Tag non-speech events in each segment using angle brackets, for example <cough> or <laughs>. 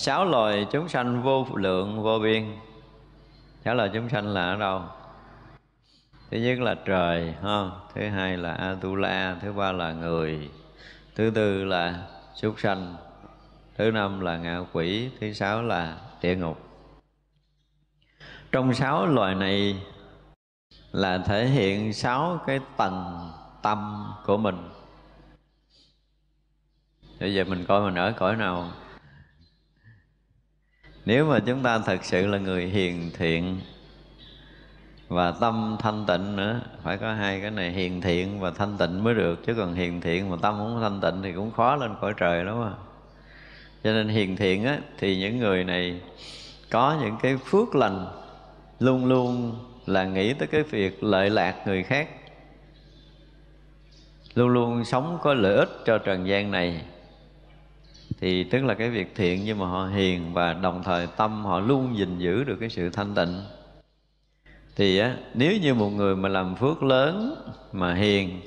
sáu loài chúng sanh vô lượng, vô biên. Sáu loài chúng sanh là ở đâu? Thứ nhất là trời, ha. Thứ hai là atula, thứ ba là người, thứ tư là súc sanh, thứ năm là ngạ quỷ, thứ sáu là địa ngục. Trong sáu loài này là thể hiện sáu cái tầng tâm của mình. Bây giờ mình coi mình ở cõi nào? Nếu mà chúng ta thật sự là người hiền thiện và tâm thanh tịnh nữa, phải có hai cái này, hiền thiện và thanh tịnh mới được. Chứ còn hiền thiện mà tâm không thanh tịnh thì cũng khó lên cõi trời lắm à. Cho nên hiền thiện á, thì những người này có những cái phước lành, luôn luôn là nghĩ tới cái việc lợi lạc người khác. Luôn luôn sống có lợi ích cho trần gian này thì tức là cái việc thiện nhưng mà họ hiền và đồng thời tâm họ luôn gìn giữ được cái sự thanh tịnh. Thì á, nếu như một người mà làm phước lớn mà hiền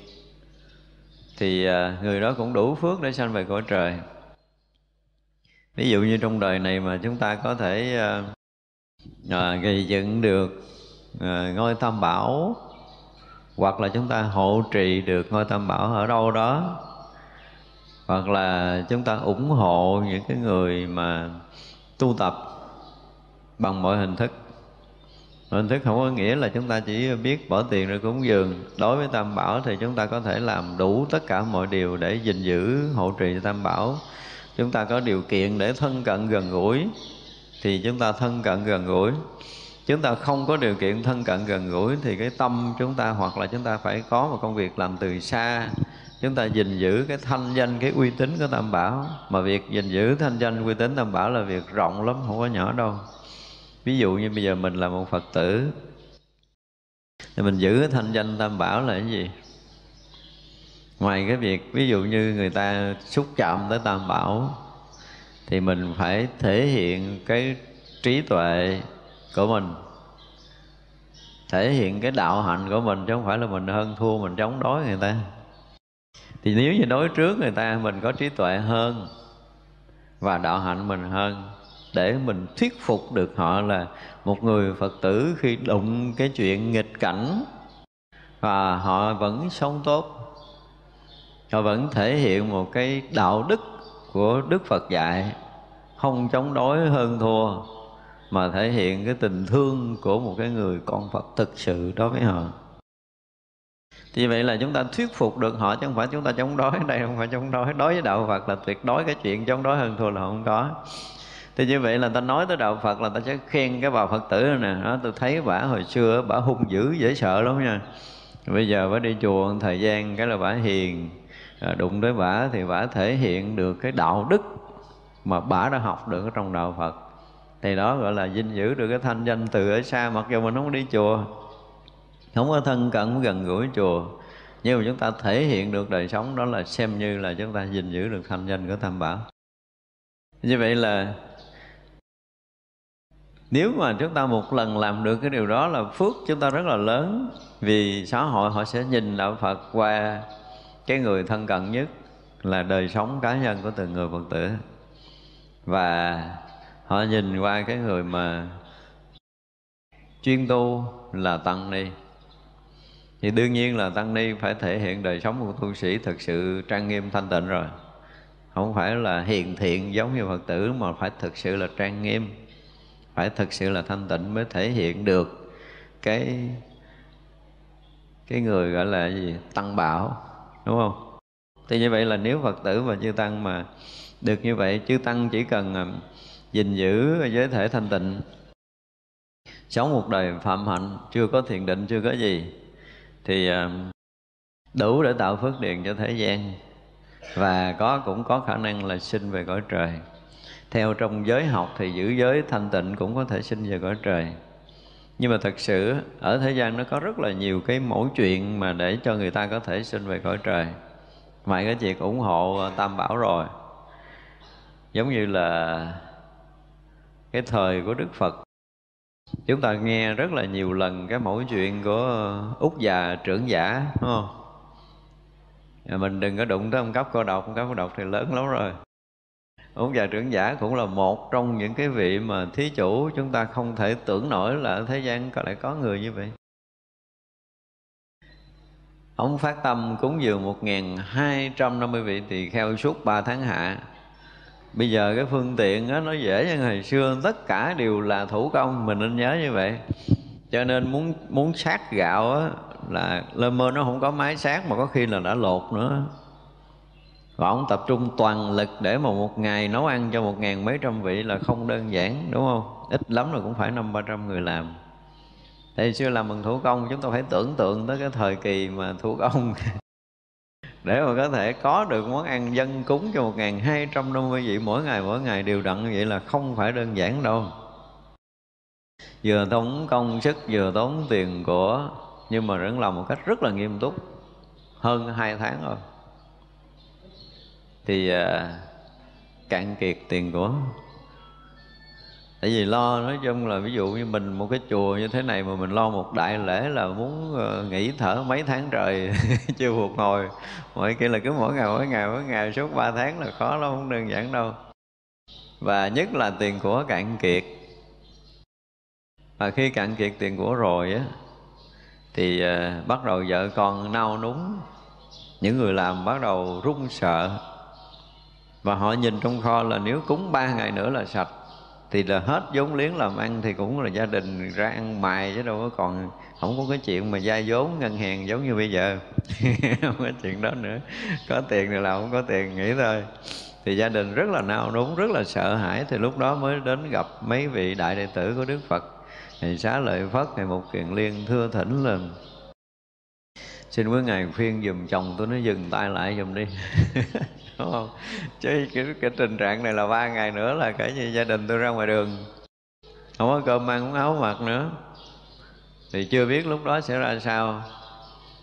thì à, người đó cũng đủ phước để sanh về cõi trời. Ví dụ như trong đời này mà chúng ta có thể à, à, gây dựng được à, ngôi tam bảo hoặc là chúng ta hộ trì được ngôi tam bảo ở đâu đó hoặc là chúng ta ủng hộ những cái người mà tu tập bằng mọi hình thức. Hình thức không có nghĩa là chúng ta chỉ biết bỏ tiền rồi cúng dường. Đối với tam bảo thì chúng ta có thể làm đủ tất cả mọi điều để gìn giữ, hộ trì tam bảo. Chúng ta có điều kiện để thân cận gần gũi thì chúng ta thân cận gần gũi. Chúng ta không có điều kiện thân cận gần gũi thì cái tâm chúng ta hoặc là chúng ta phải có một công việc làm từ xa chúng ta gìn giữ cái thanh danh, cái uy tín của tam bảo. Mà việc gìn giữ thanh danh, uy tín tam bảo là việc rộng lắm, không có nhỏ đâu. Ví dụ như bây giờ mình là một phật tử, thì mình giữ cái thanh danh tam bảo là cái gì? Ngoài cái việc, ví dụ như người ta xúc chạm tới tam bảo, thì mình phải thể hiện cái trí tuệ của mình. Thể hiện cái đạo hạnh của mình, chứ không phải là mình hơn thua, mình chống đối người ta thì nếu như đối trước người ta, mình có trí tuệ hơn và đạo hạnh mình hơn, để mình thuyết phục được họ là một người phật tử khi đụng cái chuyện nghịch cảnh và họ vẫn sống tốt, họ vẫn thể hiện một cái đạo đức của đức phật dạy, không chống đối, hơn thua, mà thể hiện cái tình thương của một cái người con phật thực sự đối với họ thì vậy là chúng ta thuyết phục được họ chứ không phải chúng ta chống đối. Đây không phải chống đối. Đối với đạo phật là tuyệt đối cái chuyện chống đối hơn thua là không có. Thì như vậy là ta nói tới đạo phật là ta sẽ khen cái bà phật tử nè. Đó tôi thấy bả hồi xưa bả hung dữ dễ sợ lắm nha. Bây giờ bả đi chùa thời gian cái là bả hiền. À, đụng tới bả thì bả thể hiện được cái đạo đức mà bả đã học được ở trong đạo phật. Thì đó gọi là dinh giữ được cái thanh danh từ ở xa mặc dù mình không đi chùa không có thân cận gần gũi chùa. Nhưng mà chúng ta thể hiện được đời sống đó là xem như là chúng ta gìn giữ được thanh danh của tam bảo. Như vậy là nếu mà chúng ta một lần làm được cái điều đó là phước chúng ta rất là lớn, vì xã hội họ sẽ nhìn đạo phật qua cái người thân cận nhất là đời sống cá nhân của từng người phật tử. Và họ nhìn qua cái người mà chuyên tu là tăng ni thì đương nhiên là tăng ni phải thể hiện đời sống của tu sĩ thực sự trang nghiêm thanh tịnh rồi. Không phải là hiền thiện giống như phật tử, mà phải thực sự là trang nghiêm, phải thực sự là thanh tịnh mới thể hiện được cái cái người gọi là gì? Tăng bảo, đúng không? Thì như vậy là nếu phật tử và chư tăng mà được như vậy, chư tăng chỉ cần à, gìn giữ giới thể thanh tịnh, sống một đời phạm hạnh, chưa có thiền định, chưa có gì thì ờ, đủ để tạo phước điền cho thế gian. Và có, cũng có khả năng là sinh về cõi trời. Theo trong giới học thì giữ giới thanh tịnh cũng có thể sinh về cõi trời. Nhưng mà thật sự, ở thế gian nó có rất là nhiều cái mẫu chuyện mà để cho người ta có thể sinh về cõi trời. Ngoài cái chuyện ủng hộ ờ, tam bảo rồi, giống như là cái thời của đức phật chúng ta nghe rất là nhiều lần cái mẫu chuyện của út già trưởng giả, đúng không? Mình đừng có đụng tới ông cấp cô độc, ông cấp cô độc thì lớn lắm rồi. Ông già trưởng giả cũng là một trong những cái vị mà thí chủ chúng ta không thể tưởng nổi là ở thế gian có lại có người như vậy. Ông phát tâm cúng dường một hai trăm năm mươi vị tỳ kheo suốt ba tháng hạ bây giờ cái phương tiện đó, nó dễ như ngày xưa. Tất cả đều là thủ công mình nên nhớ như vậy. Cho nên muốn muốn sát gạo á, là lơ mơ nó không có máy sát mà có khi là đã lột nữa. Và ông tập trung toàn lực để mà một ngày nấu ăn cho một ngàn mấy trăm vị là không đơn giản đúng không? Ít lắm là cũng phải năm ba trăm người làm. Thì xưa làm bằng thủ công chúng ta phải tưởng tượng tới cái thời kỳ mà thủ công để mà có thể có được món ăn dân cúng cho một ngàn hai trăm năm mươi vị mỗi ngày mỗi ngày đều đặn như vậy là không phải đơn giản đâu. Vừa tốn công sức vừa tốn tiền của nhưng mà vẫn làm một cách rất là nghiêm túc. Hơn hai tháng rồi. Thì à, cạn kiệt tiền của tại vì lo, nói chung là ví dụ như mình một cái chùa như thế này mà mình lo một đại lễ là muốn ờ, nghỉ thở mấy tháng trời <laughs> chưa phục hồi. Mọi kia là cứ mỗi ngày mỗi ngày mỗi ngày suốt ba tháng là khó lắm, không đơn giản đâu. Và nhất là tiền của cạn kiệt. Và khi cạn kiệt tiền của rồi á, thì ờ, bắt đầu vợ con nao núng. Những người làm bắt đầu run sợ. Và họ nhìn trong kho là nếu cúng ba ngày nữa là sạch thì là hết vốn liếng làm ăn thì cũng là gia đình, ra ăn mài chứ đâu có còn, không có cái chuyện mà vay vốn ngân hàng giống như bây giờ. <laughs> Không có chuyện đó nữa. Có tiền thì làm, không có tiền nghĩ thôi. Thì gia đình rất là nao núng, rất là sợ hãi. Thì lúc đó mới đến gặp mấy vị đại đệ tử của đức phật. Thì xá lợi phất ngày một kiền liên thưa thỉnh lên xin quý ngài khuyên dùm chồng tôi nó dừng tay lại dùm đi. <laughs> Đúng không? Chứ cái, cái tình trạng này là ba ngày nữa là cả như gia đình tôi ra ngoài đường. Không có cơm ăn không áo mặc nữa. Thì chưa biết lúc đó sẽ ra sao.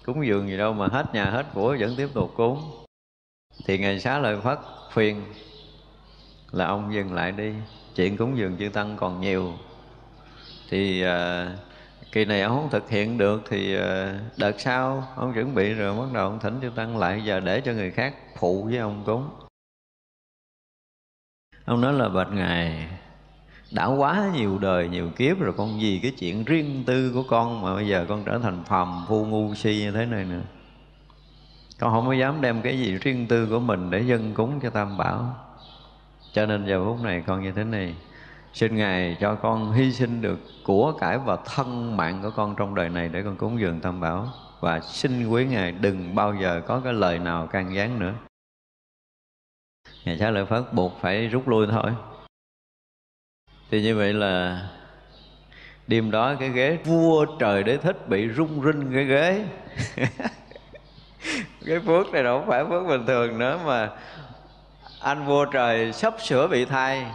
Cúng dường gì đâu mà hết nhà hết của vẫn tiếp tục cúng. Thì ngày xá lợi phất khuyên là ông dừng lại đi. Chuyện cúng dường chư tăng còn nhiều. Thì uh, kỳ này ông không thực hiện được thì ờ, đợt sau ông chuẩn bị rồi, bắt đầu ông thỉnh chư tăng lại, giờ để cho người khác phụ với ông cúng. Ông nói là, bạch ngài, đã quá nhiều đời, nhiều kiếp rồi, con gì cái chuyện riêng tư của con mà bây giờ con trở thành phàm phu ngu si như thế này nữa. Con không có dám đem cái gì riêng tư của mình để dân cúng cho tam bảo. Cho nên giờ phút này con như thế này xin ngài cho con hy sinh được của cải và thân mạng của con trong đời này để con cúng dường tam bảo. Và xin quý ngài đừng bao giờ có cái lời nào can gián nữa. Ngài xá lợi phất buộc phải rút lui thôi. Thì như vậy là đêm đó cái ghế vua trời đế thích bị rung rinh cái ghế. <laughs> Cái phước này đâu phải phước bình thường nữa mà anh vua trời sắp sửa bị thay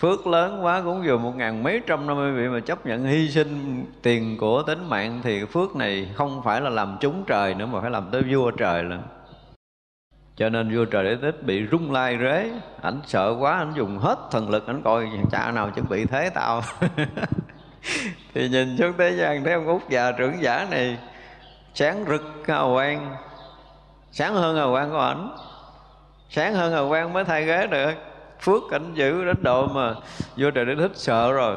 phước lớn quá, cũng vừa một ngàn mấy trăm năm mươi vị mà chấp nhận hy sinh tiền của tính mạng thì phước này không phải là làm chúng trời nữa mà phải làm tới vua trời nữa. Cho nên vua trời đế tích bị rung lai rế. Ảnh sợ quá, ảnh dùng hết thần lực, ảnh coi cha nào chuẩn bị thế tao. <laughs> Thì nhìn xuống thế gian, thấy ông út già trưởng giả này, sáng rực hào quang. Sáng hơn hào quang của ảnh. Sáng hơn hào quang mới thay ghế được phước cảnh giữ đến độ mà vua trời đế thích sợ rồi.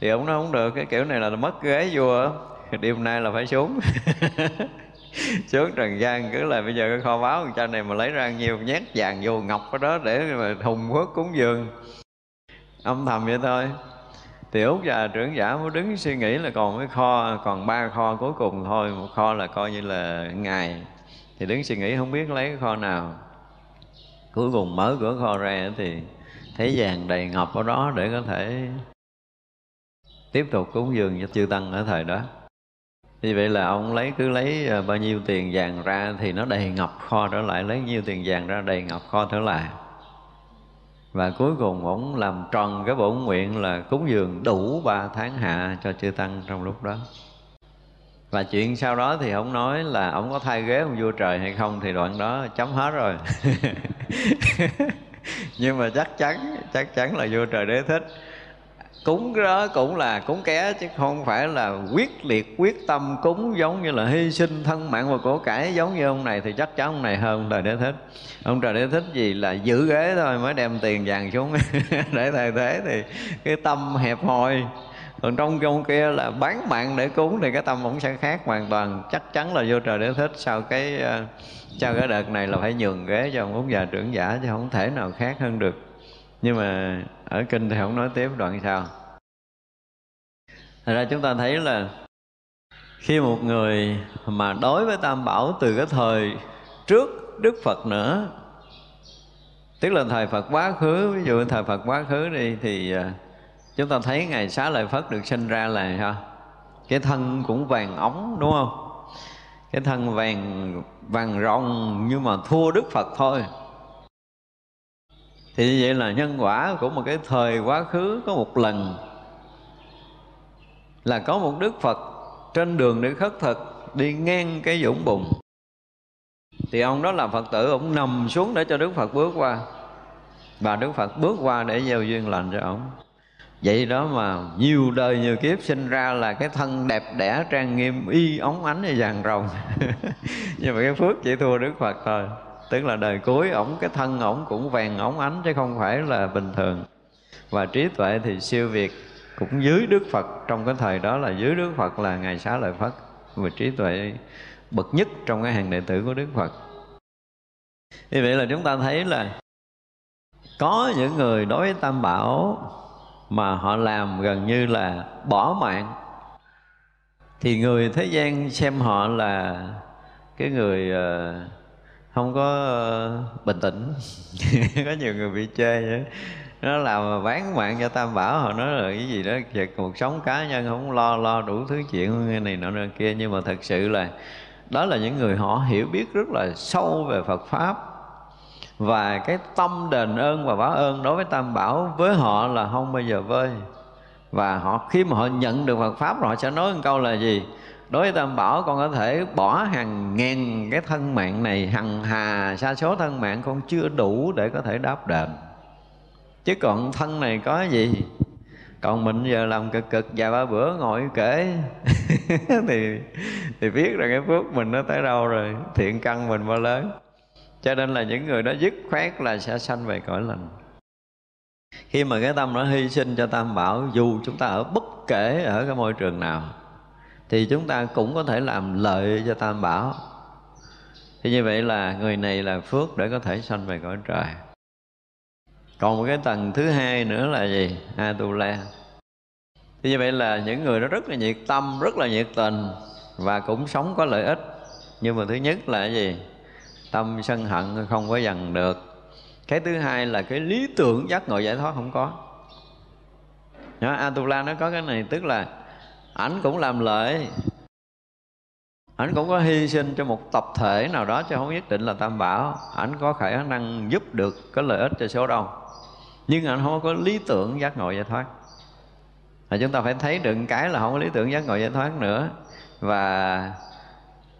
Thì ông nói không được, cái kiểu này là mất ghế vua đêm nay là phải xuống. <laughs> Xuống trần gian, cứ là bây giờ cái kho báu cha này mà lấy ra nhiều, nhét vàng vô ngọc ở đó để mà hùng quốc cúng dường. Âm thầm vậy thôi. Thì út già trưởng giả mới đứng suy nghĩ là còn cái kho, còn ba kho cuối cùng thôi. Một kho là coi như là ngày thì đứng suy nghĩ không biết lấy cái kho nào cuối cùng mở cửa kho ra thì thấy vàng đầy ngọc ở đó để có thể tiếp tục cúng dường cho chư tăng ở thời đó. Như vậy là ông lấy, cứ lấy ờ, bao nhiêu tiền vàng ra thì nó đầy ngọc kho trở lại, lấy nhiêu tiền vàng ra đầy ngọc kho trở lại. Và cuối cùng ông làm tròn cái bổn nguyện là cúng dường đủ ba tháng hạ cho chư tăng trong lúc đó và chuyện sau đó thì ông nói là ông có thay ghế ông vua trời hay không thì đoạn đó chấm hết rồi. <laughs> Nhưng mà chắc chắn chắc chắn là vua trời đế thích. Cúng đó cũng là cúng ké chứ không phải là quyết liệt, quyết tâm cúng giống như là hy sinh thân mạng và cổ cải giống như ông này thì chắc chắn ông này hơn ông trời đế thích. Ông trời đế thích gì là giữ ghế thôi mới đem tiền vàng xuống. <laughs> Để thay thế thì cái tâm hẹp hòi còn trong trong kia là bán mạng để cúng thì cái tâm cũng sẽ khác hoàn toàn. Chắc chắn là vô trời để thích. Sau cái ờ, sau cái đợt này là phải nhường ghế cho ông út già trưởng giả chứ không thể nào khác hơn được. Nhưng mà ở kinh thì không nói tiếp đoạn sau. Thật ra chúng ta thấy là khi một người mà đối với Tam Bảo từ cái thời trước Đức Phật nữa Tức là thời Phật quá khứ, ví dụ thời Phật quá khứ đi Thì ờ, chúng ta thấy Ngài Xá Lợi Phất được sinh ra là sao? Cái thân cũng vàng ống, đúng không? Cái thân vàng vàng ròng nhưng mà thua Đức Phật thôi thì như vậy là nhân quả của một cái thời quá khứ có một lần là có một đức phật trên đường để khất thực, đi ngang cái dũng bùn thì ông đó là phật tử, ông nằm xuống để cho đức phật bước qua và đức phật bước qua để gieo duyên lành cho ông vậy đó mà nhiều đời nhiều kiếp sinh ra là cái thân đẹp đẽ, trang nghiêm, y óng ánh như vàng rồng. <laughs> Nhưng mà cái phước chỉ thua đức phật thôi. Tức là đời cuối ổng, cái thân ổng cũng vàng óng ánh chứ không phải là bình thường. Và trí tuệ thì siêu việt cũng dưới Đức Phật. Trong cái thời đó là dưới Đức Phật là ngài xá lợi Phất. Và trí tuệ bậc nhất trong cái hàng đệ tử của Đức Phật. Như vậy là chúng ta thấy là có những người đối với Tam Bảo mà họ làm gần như là bỏ mạng. Thì người thế gian xem họ là cái người ờ, không có ờ, bình tĩnh. <laughs> Có nhiều người bị chê vậy. Nó làm bán mạng cho tam bảo, họ nói là cái gì đó, về cuộc sống cá nhân, không lo lo đủ thứ chuyện này nọ nọ kia. Nhưng mà thật sự là đó là những người họ hiểu biết rất là sâu về Phật pháp và cái tâm đền ơn và báo ơn đối với tam bảo với họ là không bao giờ vơi. Và họ, khi mà họ nhận được Phật pháp rồi, họ sẽ nói một câu là gì? Đối với tam bảo, con có thể bỏ hàng ngàn cái thân mạng này, hằng hà, sa số thân mạng con chưa đủ để có thể đáp đền. Chứ còn thân này có gì? Còn mình giờ làm cực cực, vài ba bữa ngồi kể. <laughs> Thì thì biết rằng cái phước mình nó tới đâu rồi. Thiện căn mình bao lớn cho nên là những người đó dứt khoát là sẽ sanh về cõi lành. Khi mà cái tâm nó hy sinh cho tam bảo, dù chúng ta ở bất kể ở cái môi trường nào, thì chúng ta cũng có thể làm lợi cho tam bảo. Thì như vậy là người này là phước để có thể sanh về cõi trời. Còn một cái tầng thứ hai nữa là gì? Atula. Thì như vậy là những người đó rất là nhiệt tâm, rất là nhiệt tình và cũng sống có lợi ích. Nhưng mà thứ nhất là gì? Tâm sân hận không có dằn được. Cái thứ hai là cái lý tưởng giác ngộ giải thoát không có. Đó, Atula nó có cái này tức là ảnh cũng làm lợi ảnh cũng có hy sinh cho một tập thể nào đó chứ không nhất định là tam bảo. Ảnh có khả năng giúp được có lợi ích cho số đông. Nhưng ảnh không có lý tưởng giác ngộ giải thoát. Là chúng ta phải thấy được cái là không có lý tưởng giác ngộ giải thoát nữa. Và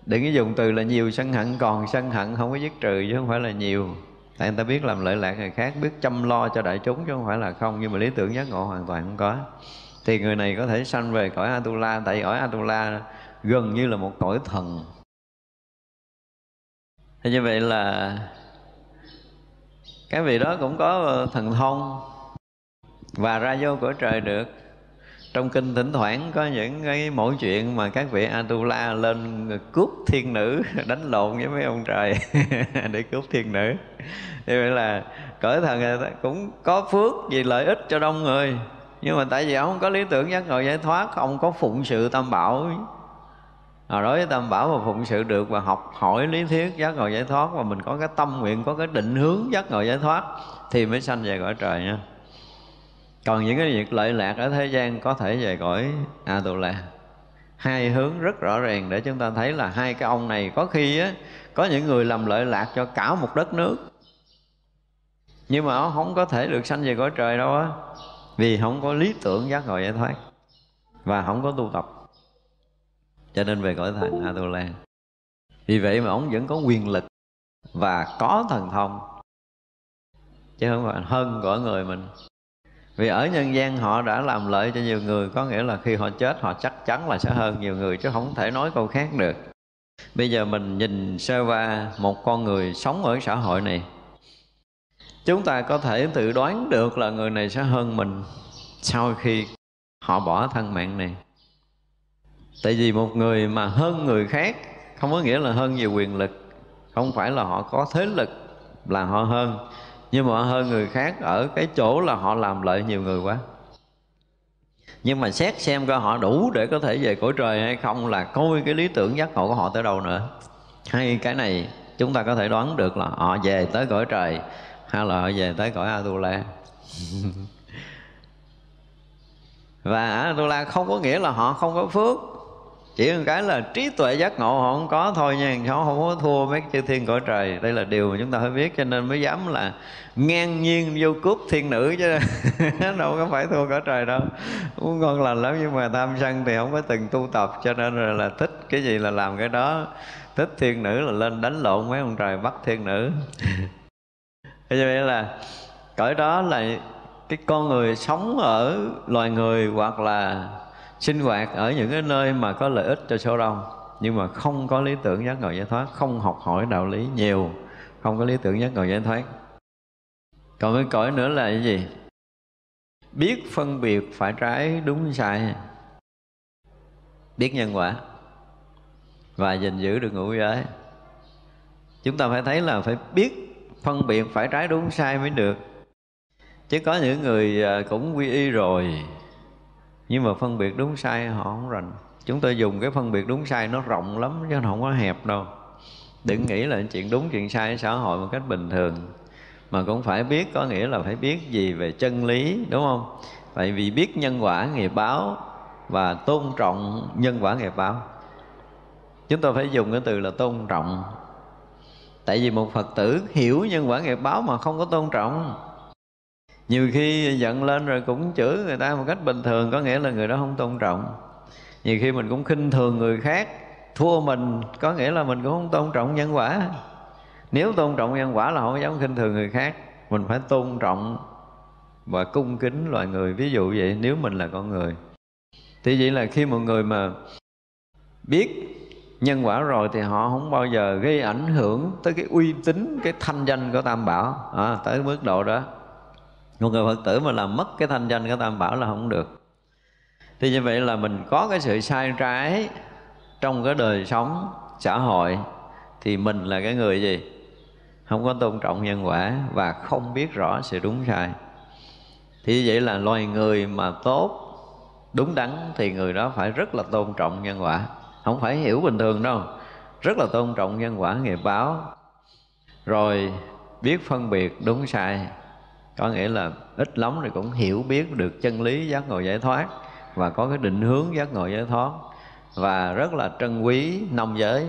đừng có dùng từ là nhiều sân hận, còn sân hận không có dứt trừ chứ không phải là nhiều. Tại người ta biết làm lợi lạc người khác, biết chăm lo cho đại chúng chứ không phải là không. Nhưng mà lý tưởng giác ngộ hoàn toàn không có. Thì người này có thể sanh về cõi Atula, tại cõi Atula gần như là một cõi thần. Thì như vậy là cái vị đó cũng có thần thông và ra vô cõi trời được trong kinh thỉnh thoảng có những cái mỗi chuyện mà các vị Atula lên cướp thiên nữ <laughs> đánh lộn với mấy ông trời <laughs> để cướp thiên nữ. Thì vậy là cởi thần cũng có phước vì lợi ích cho đông người. Nhưng mà tại vì ông không có lý tưởng giác ngộ giải thoát ông có phụng sự tam bảo. À, đối với tam bảo mà phụng sự được và học hỏi lý thuyết giác ngộ giải thoát và mình có cái tâm nguyện có cái định hướng giác ngộ giải thoát thì mới sanh về cõi trời nha còn những cái việc lợi lạc ở thế gian có thể về cõi a-tu-la hai hướng rất rõ ràng để chúng ta thấy là hai cái ông này có khi á, có những người làm lợi lạc cho cả một đất nước. Nhưng mà họ không có thể được sanh về cõi trời đâu á, vì không có lý tưởng giác ngộ giải thoát và không có tu tập. Cho nên về cõi thần Atula vì vậy mà ông vẫn có quyền lực và có thần thông, chứ không phải hơn cõi người mình vì ở nhân gian họ đã làm lợi cho nhiều người, có nghĩa là khi họ chết họ chắc chắn là sẽ hơn nhiều người, chứ không thể nói câu khác được. Bây giờ mình nhìn sơ qua một con người sống ở xã hội này. Chúng ta có thể tự đoán được là người này sẽ hơn mình sau khi họ bỏ thân mạng này. Tại vì một người mà hơn người khác không có nghĩa là hơn nhiều quyền lực, không phải là họ có thế lực là họ hơn nhưng mà họ hơn người khác ở cái chỗ là họ làm lợi nhiều người quá. Nhưng mà xét xem coi họ đủ để có thể về cõi trời hay không là coi cái lý tưởng giác ngộ của họ tới đâu nữa. Hay cái này chúng ta có thể đoán được là họ về tới cõi trời hay là họ về tới cõi Atula. <laughs> Và Atula không có nghĩa là họ không có phước chỉ một cái là trí tuệ giác ngộ họ không có thôi nha. Họ không có thua mấy chư thiên cõi trời. Đây là điều mà chúng ta phải biết cho nên mới dám là ngang nhiên vô cướp thiên nữ chứ. <laughs> Đâu có phải thua cõi trời đâu. Cũng ngon lành lắm nhưng mà tham sân thì không có từng tu tập cho nên là, là thích cái gì là làm cái đó. Thích thiên nữ là lên đánh lộn mấy ông trời bắt thiên nữ. <laughs> Thế vậy là cõi đó là cái con người sống ở loài người hoặc là sinh hoạt ở những cái nơi mà có lợi ích cho số đông, nhưng mà không có lý tưởng giác ngộ giải thoát, không học hỏi đạo lý nhiều, không có lý tưởng giác ngộ giải thoát. Còn cái cõi nữa là cái gì? Biết phân biệt phải trái đúng sai. Biết nhân quả và gìn giữ được ngũ giới. Chúng ta phải thấy là phải biết phân biệt phải trái đúng sai mới được. Chứ có những người à, cũng quy y rồi nhưng mà phân biệt đúng sai họ không rành. Chúng tôi dùng cái phân biệt đúng sai nó rộng lắm chứ không có hẹp đâu. Đừng nghĩ là chuyện đúng, chuyện sai ở xã hội một cách bình thường. Mà cũng phải biết, có nghĩa là phải biết gì về chân lý, đúng không? Tại vì biết nhân quả nghiệp báo và tôn trọng nhân quả nghiệp báo. Chúng tôi phải dùng cái từ là tôn trọng. Tại vì một phật tử hiểu nhân quả nghiệp báo mà không có tôn trọng nhiều khi giận lên rồi cũng chửi người ta một cách bình thường có nghĩa là người đó không tôn trọng. Nhiều khi mình cũng khinh thường người khác thua mình có nghĩa là mình cũng không tôn trọng nhân quả. Nếu tôn trọng nhân quả là không dám khinh thường người khác mình phải tôn trọng và cung kính loài người. Ví dụ vậy nếu mình là con người. Thì vậy là khi một người mà biết nhân quả rồi thì họ không bao giờ gây ảnh hưởng tới cái uy tín cái thanh danh của tam bảo. À, tới mức độ đó một người phật tử mà làm mất cái thanh danh của tam bảo là không được. Thì như vậy là mình có cái sự sai trái trong cái đời sống, xã hội, thì mình là cái người gì? Không có tôn trọng nhân quả và không biết rõ sự đúng sai. Thì như vậy là loài người mà tốt, đúng đắn thì người đó phải rất là tôn trọng nhân quả. Không phải hiểu bình thường đâu. Rất là tôn trọng nhân quả nghiệp báo. Rồi biết phân biệt đúng sai có nghĩa là ít lắm thì cũng hiểu biết được chân lý giác ngộ giải thoát và có cái định hướng giác ngộ giải thoát. Và rất là trân quý năm giới.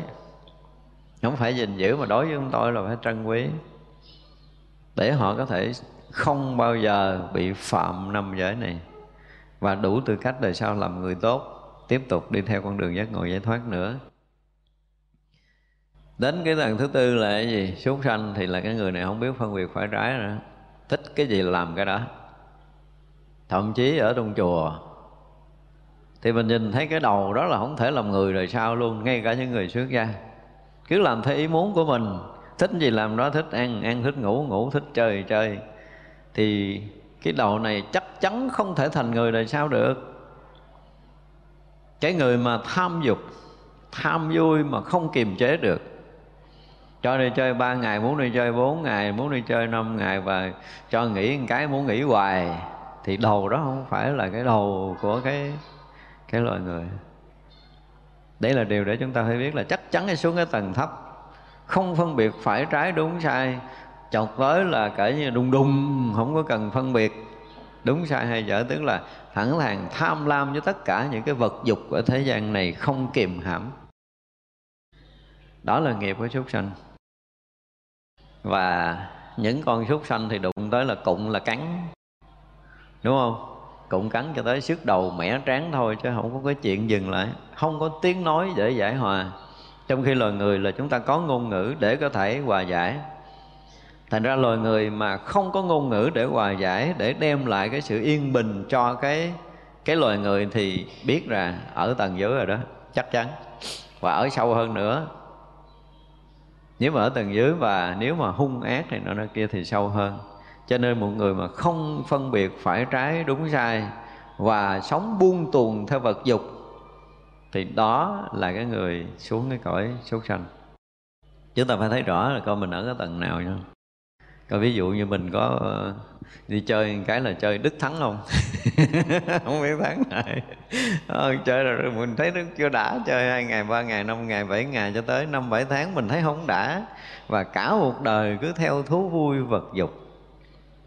Không phải gìn giữ mà đối với chúng tôi là phải trân quý. Để họ có thể không bao giờ bị phạm năm giới này. Và đủ tư cách đời sau làm người tốt, tiếp tục đi theo con đường giác ngộ giải thoát nữa. Đến cái tầng thứ tư là cái gì? Súc sanh thì là cái người này không biết phân biệt phải trái nữa thích cái gì làm cái đó. Thậm chí ở trong chùa, thì mình nhìn thấy cái đầu đó là không thể làm người rồi sao luôn, ngay cả những người xuất gia. Cứ làm theo ý muốn của mình. Thích gì làm đó, thích ăn ăn thích ngủ ngủ thích chơi chơi. Thì cái đầu này chắc chắn không thể thành người rồi sao được. Cái người mà tham dục, tham vui mà không kiềm chế được cho đi chơi ba ngày, muốn đi chơi bốn ngày, muốn đi chơi năm ngày và cho nghỉ một cái muốn nghỉ hoài. Thì đầu đó không phải là cái đầu của cái cái loài người. Đấy là điều để chúng ta phải biết là chắc chắn xuống cái tầng thấp. Không phân biệt phải trái đúng sai. Chọc tới là kể như đùng đùng, không có cần phân biệt đúng sai hay dở. Tức là thẳng thàng tham lam với tất cả những cái vật dục ở thế gian này không kiềm hãm. Đó là nghiệp của súc sanh và những con súc sanh thì đụng tới là cụng là cắn. Đúng không? Cụng cắn cho tới sức đầu, mẻ trán thôi chứ không có cái chuyện dừng lại. Không có tiếng nói để giải hòa. Trong khi loài người là chúng ta có ngôn ngữ để có thể hòa giải. Thành ra loài người mà không có ngôn ngữ để hòa giải, để đem lại cái sự yên bình cho cái cái loài người thì biết là ở tầng dưới rồi đó, chắc chắn. Và ở sâu hơn nữa nếu mà ở tầng dưới và nếu mà hung ác này nọ nó kia thì sâu hơn. Cho nên một người mà không phân biệt phải trái đúng sai và sống buông tuồng theo vật dục thì đó là cái người xuống cái cõi súc sanh. Chúng ta phải thấy rõ là coi mình ở cái tầng nào nha coi ví dụ như mình có đi chơi cái là chơi đức thắng không <laughs> không biết thắng này à, ờ, chơi rồi mình thấy nó chưa đã chơi hai ngày ba ngày năm ngày bảy ngày cho tới năm bảy tháng mình thấy không đã. Và cả một đời cứ theo thú vui vật dục.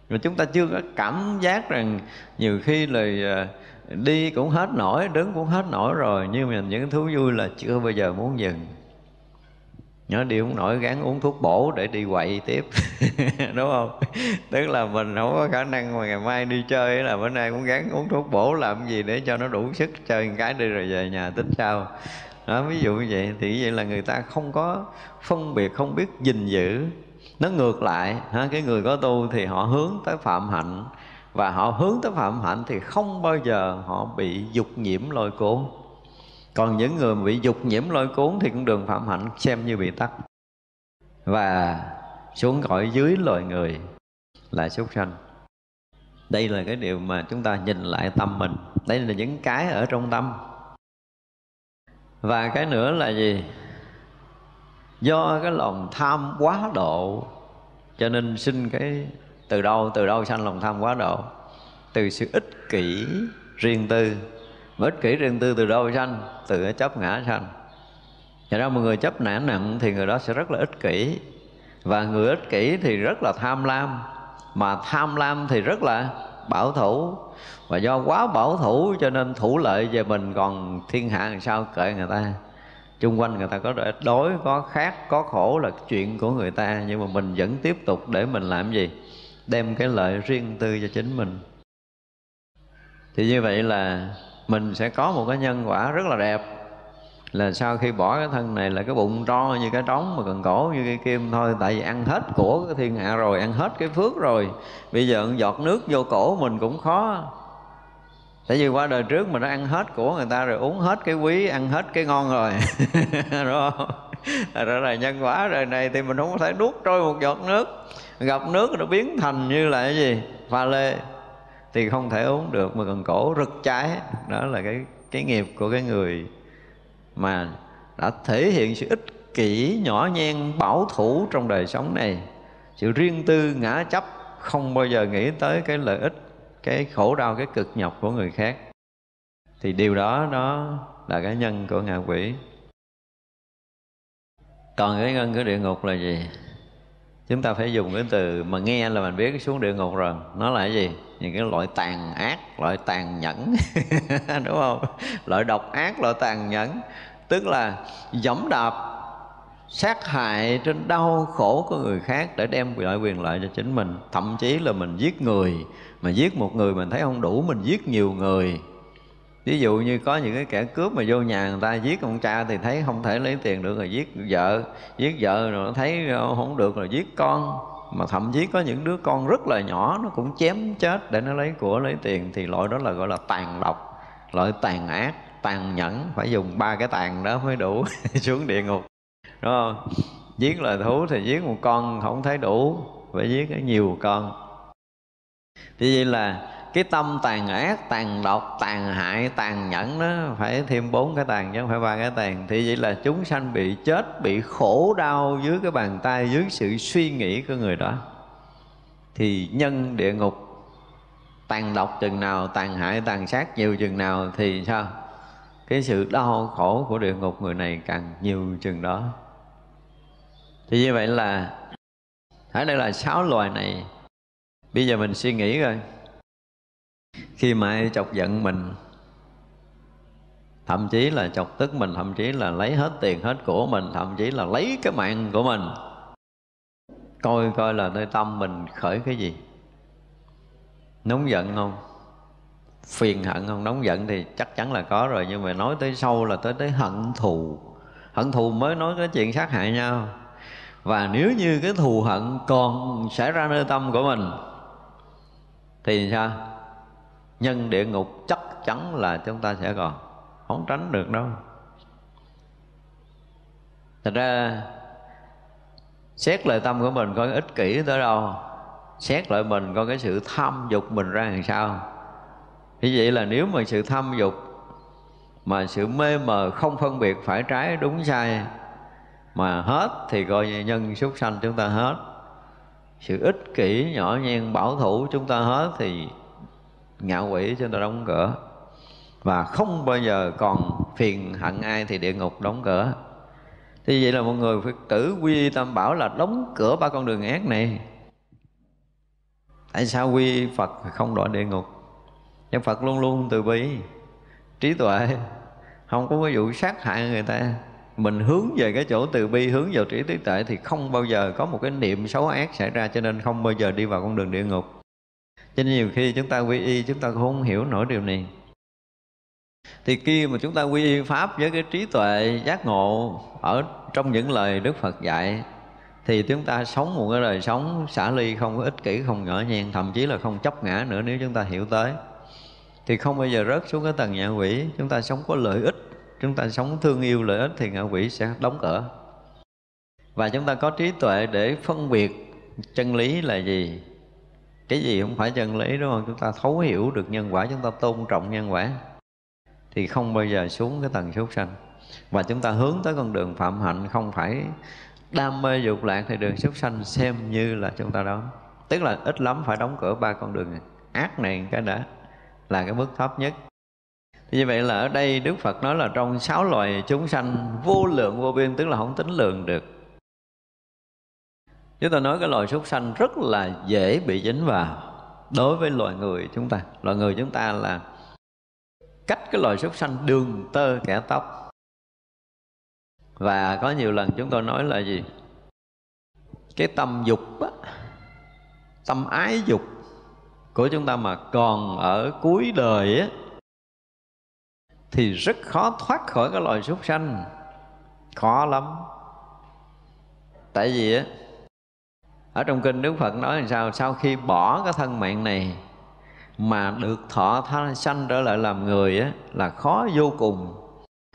Mà chúng ta chưa có cảm giác rằng nhiều khi là ờ, đi cũng hết nổi đứng cũng hết nổi rồi nhưng mà những thú vui là chưa bao giờ muốn dừng nhớ đi không nổi gắn uống thuốc bổ để đi quậy tiếp. <laughs> Đúng không? Tức là mình không có khả năng mà ngày mai đi chơi là bữa nay cũng gắn uống thuốc bổ làm gì để cho nó đủ sức chơi một cái đi rồi về nhà tính sao đó, ví dụ như vậy thì vậy là người ta không có phân biệt không biết gìn giữ. Nó ngược lại ha, cái người có tu thì họ hướng tới phạm hạnh và họ hướng tới phạm hạnh thì không bao giờ họ bị dục nhiễm lôi cuốn còn những người bị dục nhiễm lôi cuốn thì cũng đường phạm hạnh xem như bị tắt và xuống cõi dưới loài người là súc sanh. Đây là cái điều mà chúng ta nhìn lại tâm mình. Đây là những cái ở trong tâm. Và cái nữa là gì? Do cái lòng tham quá độ, cho nên sinh cái từ đâu? Từ đâu sanh lòng tham quá độ? Từ sự ích kỷ riêng tư ích kỷ riêng tư từ đâu sanh, từ cái chấp ngã sanh. Thật ra một người chấp nản nặng thì người đó sẽ rất là ích kỷ. Và người ích kỷ thì rất là tham lam, Mà tham lam thì rất là bảo thủ. Và do quá bảo thủ cho nên thủ lợi về mình, còn thiên hạ làm sao kệ người ta. Chung quanh người ta có đối, có khác, có khổ là chuyện của người ta. Nhưng mà mình vẫn tiếp tục để mình làm gì? Đem cái lợi riêng tư cho chính mình. Thì như vậy là mình sẽ có một cái nhân quả rất là đẹp. Là sau khi bỏ cái thân này là cái bụng to như cái trống, mà cần cổ như cái kim thôi. Tại vì ăn hết của cái thiên hạ rồi, ăn hết cái phước rồi. Bây giờ giọt nước vô cổ mình cũng khó. Tại vì qua đời trước mình đã ăn hết của người ta rồi, uống hết cái quý, ăn hết cái ngon rồi. <laughs> Đúng không rồi là nhân quả đời này thì mình không có thể nuốt trôi một giọt nước. Gặp nước nó biến thành như là cái gì? Pha lê thì không thể uống được mà còn cổ rực cháy. Đó là cái cái nghiệp của cái người mà đã thể hiện sự ích kỷ nhỏ nhen, bảo thủ trong đời sống này. Sự riêng tư, ngã chấp, không bao giờ nghĩ tới cái lợi ích, cái khổ đau, cái cực nhọc của người khác. Thì điều đó nó là cái nhân của ngạ quỷ. Còn cái nhân của địa ngục là gì? Chúng ta phải dùng cái từ mà nghe là mình biết xuống địa ngục rồi. Nó là cái gì? Những cái loại tàn ác, loại tàn nhẫn. <laughs> Đúng không? Loại độc ác, loại tàn nhẫn. Tức là dẫm đạp, sát hại trên đau khổ của người khác để đem lại quyền lợi cho chính mình. Thậm chí là mình giết người. Mà giết một người mình thấy không đủ, mình giết nhiều người ví dụ như có những cái kẻ cướp mà vô nhà người ta giết ông cha thì thấy không thể lấy tiền được rồi giết vợ giết vợ rồi thấy ờ, không được rồi giết con. Mà thậm chí có những đứa con rất là nhỏ, nó cũng chém chết để nó lấy của, lấy tiền thì loại đó là gọi là tàn độc, loại tàn ác, tàn nhẫn. Phải dùng ba cái tàn đó mới đủ <laughs> xuống địa ngục. Đúng không? Giết loài thú thì giết một con không thấy đủ, phải giết nhiều con. Thì vậy là cái tâm tàn ác, tàn độc, tàn hại, tàn nhẫn đó, phải thêm bốn cái tàn chứ không phải ba cái tàn. Thì vậy là chúng sanh bị chết, bị khổ đau dưới cái bàn tay, dưới sự suy nghĩ của người đó. Thì nhân địa ngục, tàn độc chừng nào, tàn hại, tàn sát nhiều chừng nào thì sao? Cái sự đau khổ của địa ngục người này càng nhiều chừng đó. Thì như vậy là ở đây là sáu loài này. Bây giờ mình suy nghĩ rồi khi mà ai chọc giận mình, thậm chí là chọc tức mình, thậm chí là lấy hết tiền hết của mình, thậm chí là lấy cái mạng của mình, coi coi là nơi tâm mình khởi cái gì. Nóng giận không? Phiền hận không? Nóng giận thì chắc chắn là có rồi, nhưng mà nói tới sâu là tới tới hận thù. Hận thù mới nói cái chuyện sát hại nhau. Và nếu như cái thù hận còn xảy ra nơi tâm của mình, thì sao? Nhân địa ngục chắc chắn là chúng ta sẽ còn không tránh được đâu. Thật ra, xét lại tâm của mình coi ích kỷ tới đâu. Xét lại mình coi cái sự tham dục mình ra làm sao. Như vậy là nếu mà sự tham dục mà sự mê mờ không phân biệt phải trái đúng sai mà hết thì coi như nhân súc sanh chúng ta hết. Sự ích kỷ nhỏ nhen bảo thủ chúng ta hết thì ngạo quỷ cho nó đóng cửa. Và không bao giờ còn phiền hận ai thì địa ngục đóng cửa. Thì vậy là một người phải tử quy tâm bảo là đóng cửa ba con đường ác này. Tại sao quy phật không đọa địa ngục? Nhưng Phật luôn luôn từ bi, Trí tuệ, Không có cái vụ sát hại người ta. Mình hướng về cái chỗ từ bi, Hướng vào trí tuệ Thì không bao giờ có một cái niệm xấu ác xảy ra Cho nên không bao giờ đi vào con đường địa ngục. Cho nên nhiều khi chúng ta quy y, Chúng ta không hiểu nổi điều này. Thì khi mà chúng ta quy y pháp với cái trí tuệ giác ngộ ở trong những lời Đức Phật dạy, thì chúng ta sống một cái đời sống xả ly không có ích kỷ, không nhỏ nhen, thậm chí là không chấp ngã nữa nếu chúng ta hiểu tới. Thì không bao giờ rớt xuống cái tầng ngạ quỷ. Chúng ta sống có lợi ích, chúng ta sống thương yêu lợi ích thì ngạ quỷ sẽ đóng cửa và chúng ta có trí tuệ để phân biệt chân lý là gì cái gì không phải chân lý đúng không? Chúng ta thấu hiểu được nhân quả, chúng ta tôn trọng nhân quả. Thì không bao giờ xuống cái tầng súc sanh. Và chúng ta hướng tới con đường phạm hạnh, không phải đam mê dục lạc thì đường súc sanh xem như là chúng ta đó tức là ít lắm phải đóng cửa ba con đường ác này cái đã là cái mức thấp nhất. Thì như vậy là ở đây Đức Phật nói là trong sáu loài chúng sanh vô lượng vô biên, tức là không tính lượng được chúng ta nói cái loài súc sanh rất là dễ bị dính vào đối với loài người chúng ta. Loài người chúng ta là cách cái loài súc sanh đường tơ kẻ tóc. Và có nhiều lần chúng tôi nói là gì? Cái tâm dục á, tâm ái dục của chúng ta mà còn ở cuối đời á thì rất khó thoát khỏi cái loài súc sanh. Khó lắm. Tại vì á ở trong kinh Đức Phật nói làm sao? Sau khi bỏ cái thân mạng này mà được thọ tha sanh trở lại làm người á, là khó vô cùng.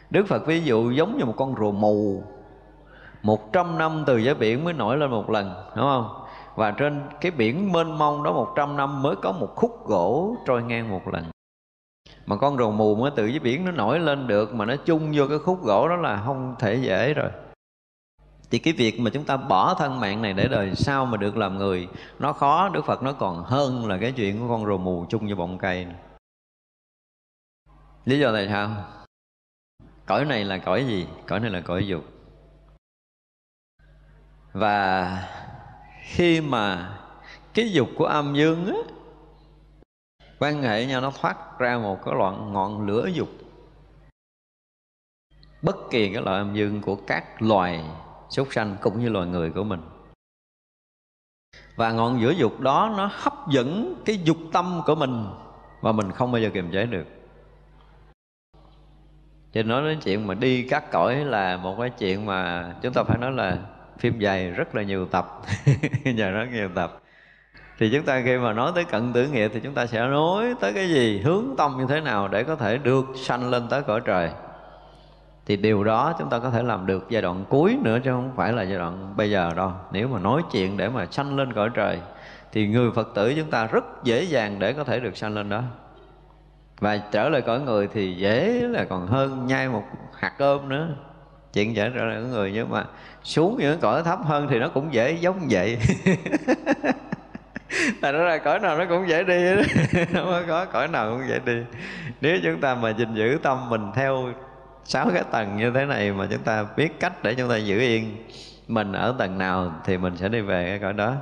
Đức Phật ví dụ giống như một con rùa mù. Một trăm năm từ dưới biển mới nổi lên một lần, đúng không? Và trên cái biển mênh mông đó 100 năm mới có một khúc gỗ trôi ngang một lần. Mà con rùa mù mới từ dưới biển nó nổi lên được mà nó chung vô cái khúc gỗ đó là không thể dễ rồi thì cái việc mà chúng ta bỏ thân mạng này để đời sau mà được làm người, nó khó, đức phật nó còn hơn là cái chuyện của con rùa mù chung với bọng cây. Này. lý do tại sao? Cõi này là cõi gì? Cõi này là cõi dục. Và khi mà cái dục của âm dương á, quan hệ nhau nó thoát ra một cái loạn ngọn lửa dục. Bất kỳ cái loại âm dương của các loài súc sanh cũng như loài người của mình. Và ngọn giữa dục đó nó hấp dẫn cái dục tâm của mình và mình không bao giờ kiềm chế được. Cho nói đến chuyện mà đi các cõi là một cái chuyện mà chúng ta phải nói là phim dài rất là nhiều tập. <laughs> Dài rất nhiều tập. Thì chúng ta khi mà nói tới cận tử nghiệp thì chúng ta sẽ nói tới cái gì, hướng tâm như thế nào để có thể được sanh lên tới cõi trời thì điều đó chúng ta có thể làm được giai đoạn cuối nữa chứ không phải là giai đoạn bây giờ đâu. Nếu mà nói chuyện để mà sanh lên cõi trời, thì người phật tử chúng ta rất dễ dàng để có thể được sanh lên đó. Và trở lại cõi người thì dễ là còn hơn nhai một hạt cơm nữa. Chuyện trở lại cõi người nhưng mà xuống những cõi thấp hơn thì nó cũng dễ giống vậy. <laughs> Tại đó là cõi nào nó cũng dễ đi <laughs> Không có cõi nào cũng dễ đi. Nếu chúng ta mà gìn giữ tâm mình theo sáu cái tầng như thế này mà chúng ta biết cách để chúng ta giữ yên mình ở tầng nào thì mình sẽ đi về cái cõi đó.